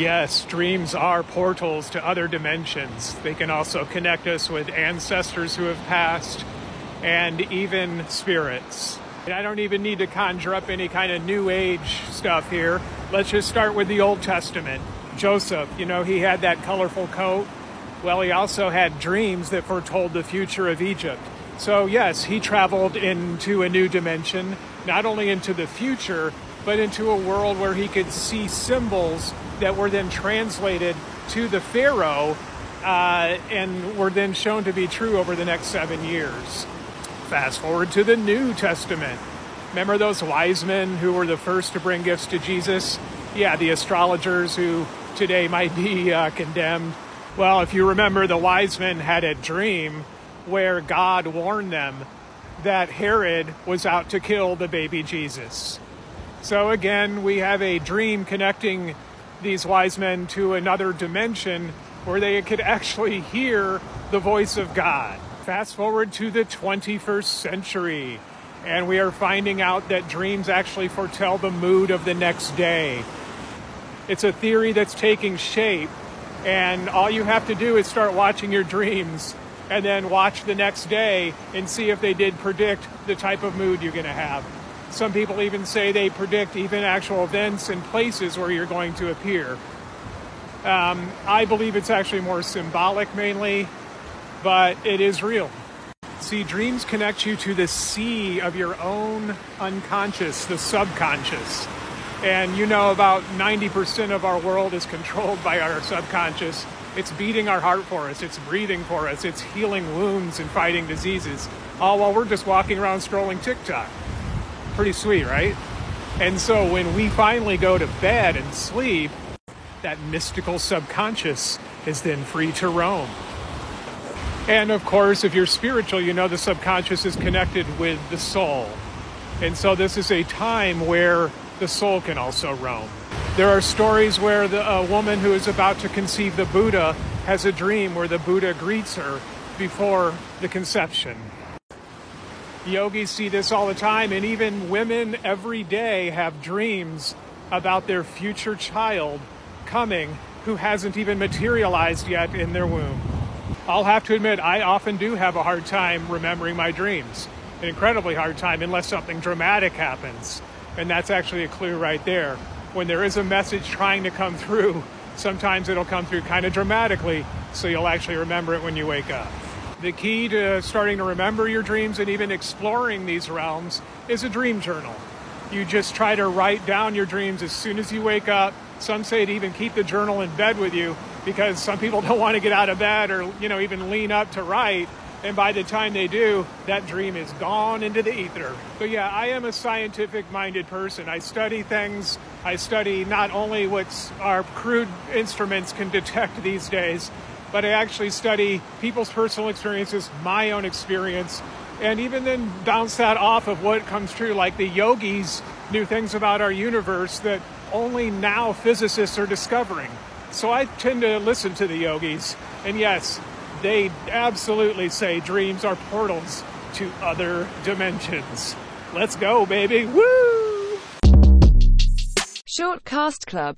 Yes, dreams are portals to other dimensions. They can also connect us with ancestors who have passed and even spirits. I don't even need to conjure up any kind of new age stuff here. Let's just start with the Old Testament. Joseph, you know, he had that colorful coat. Well, he also had dreams that foretold the future of Egypt. So, yes, he traveled into a new dimension, not only into the future, but into a world where he could see symbols that were then translated to the Pharaoh uh, and were then shown to be true over the next seven years. Fast forward to the New Testament. Remember those wise men who were the first to bring gifts to Jesus? Yeah, the astrologers who today might be uh, condemned. Well, if you remember, the wise men had a dream where God warned them that Herod was out to kill the baby Jesus. So again, we have a dream connecting these wise men to another dimension where they could actually hear the voice of God. Fast forward to the 21st century, and we are finding out that dreams actually foretell the mood of the next day. It's a theory that's taking shape, and all you have to do is start watching your dreams and then watch the next day and see if they did predict the type of mood you're going to have. Some people even say they predict even actual events and places where you're going to appear. Um, I believe it's actually more symbolic mainly, but it is real. See, dreams connect you to the sea of your own unconscious, the subconscious. And you know, about 90% of our world is controlled by our subconscious. It's beating our heart for us, it's breathing for us, it's healing wounds and fighting diseases, all while we're just walking around scrolling TikTok. Pretty sweet, right? And so when we finally go to bed and sleep, that mystical subconscious is then free to roam. And of course, if you're spiritual, you know the subconscious is connected with the soul. And so this is a time where the soul can also roam. There are stories where the, a woman who is about to conceive the Buddha has a dream where the Buddha greets her before the conception. Yogis see this all the time, and even women every day have dreams about their future child coming who hasn't even materialized yet in their womb. I'll have to admit, I often do have a hard time remembering my dreams. An incredibly hard time, unless something dramatic happens. And that's actually a clue right there. When there is a message trying to come through, sometimes it'll come through kind of dramatically, so you'll actually remember it when you wake up. The key to starting to remember your dreams and even exploring these realms is a dream journal. You just try to write down your dreams as soon as you wake up. Some say to even keep the journal in bed with you because some people don't want to get out of bed or, you know, even lean up to write. And by the time they do, that dream is gone into the ether. So, yeah, I am a scientific minded person. I study things. I study not only what our crude instruments can detect these days, but I actually study people's personal experiences, my own experience, and even then bounce that off of what comes true. Like the yogis knew things about our universe that only now physicists are discovering. So I tend to listen to the yogis, and yes, they absolutely say dreams are portals to other dimensions. Let's go, baby. Woo! Short Cast Club